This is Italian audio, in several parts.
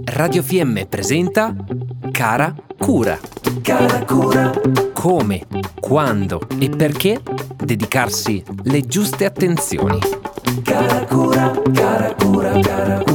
Radio FM presenta Cara Cura. Cara Cura. Come, quando e perché dedicarsi le giuste attenzioni. Cara Cura, cara Cura, cara Cura.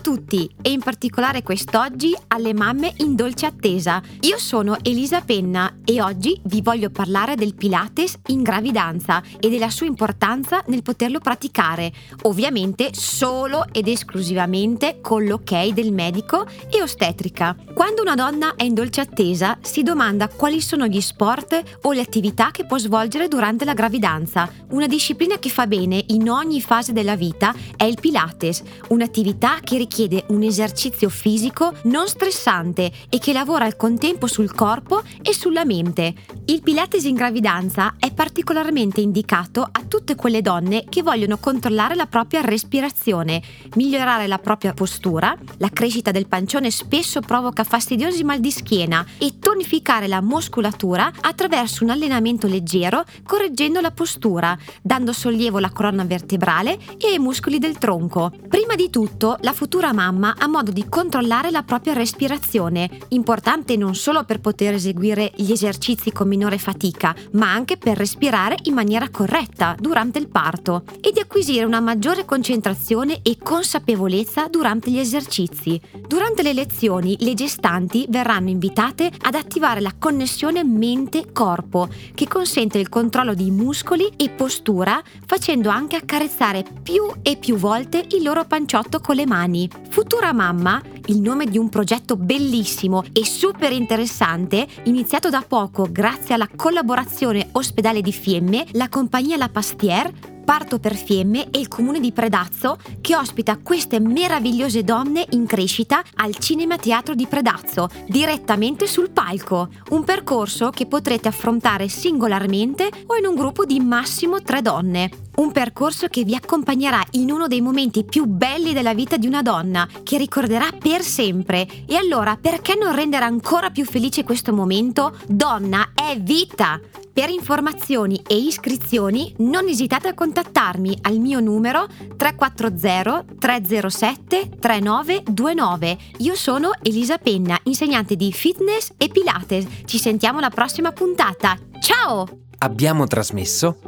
Tutti e in particolare quest'oggi alle mamme in dolce attesa. Io sono Elisa Penna e oggi vi voglio parlare del Pilates in gravidanza e della sua importanza nel poterlo praticare, ovviamente solo ed esclusivamente con l'ok del medico e ostetrica. Quando una donna è in dolce attesa si domanda quali sono gli sport o le attività che può svolgere durante la gravidanza. Una disciplina che fa bene in ogni fase della vita è il Pilates, un'attività che richiede un esercizio fisico non stressante e che lavora al contempo sul corpo e sulla mente. Il Pilates in gravidanza è particolarmente indicato a tutte quelle donne che vogliono controllare la propria respirazione, migliorare la propria postura, la crescita del pancione spesso provoca fastidiosi mal di schiena e tonificare la muscolatura attraverso un allenamento leggero correggendo la postura, dando sollievo alla colonna vertebrale e ai muscoli del tronco. Prima di tutto, la futura mamma ha modo di controllare la propria respirazione, importante non solo per poter eseguire gli esercizi con minore fatica, ma anche per respirare in maniera corretta durante il parto e di acquisire una maggiore concentrazione e consapevolezza durante gli esercizi. Durante le lezioni le gestanti verranno invitate ad attivare la connessione mente-corpo, che consente il controllo di muscoli e postura, facendo anche accarezzare più e più volte il loro panciotto con le mani. Futura Mamma, il nome di un progetto bellissimo e super interessante, iniziato da poco grazie alla collaborazione Ospedale di Fiemme, la compagnia La Pastière, Parto per Fiemme e il comune di Predazzo che ospita queste meravigliose donne in crescita al Cinema Teatro di Predazzo, direttamente sul palco. Un percorso che potrete affrontare singolarmente o in un gruppo di massimo tre donne. Un percorso che vi accompagnerà in uno dei momenti più belli della vita di una donna, che ricorderà per sempre. E allora, perché non rendere ancora più felice questo momento? Donna è vita! Per informazioni e iscrizioni non esitate a contattarmi al mio numero 340 307 3929. Io sono Elisa Penna, insegnante di fitness e pilates. Ci sentiamo alla prossima puntata. Ciao! Abbiamo trasmesso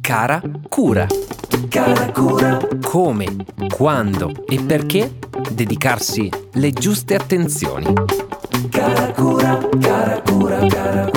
Cara Cura. Cara Cura. Come, quando e perché dedicarsi le giuste attenzioni. Cara Cura, cara Cura, cara Cura.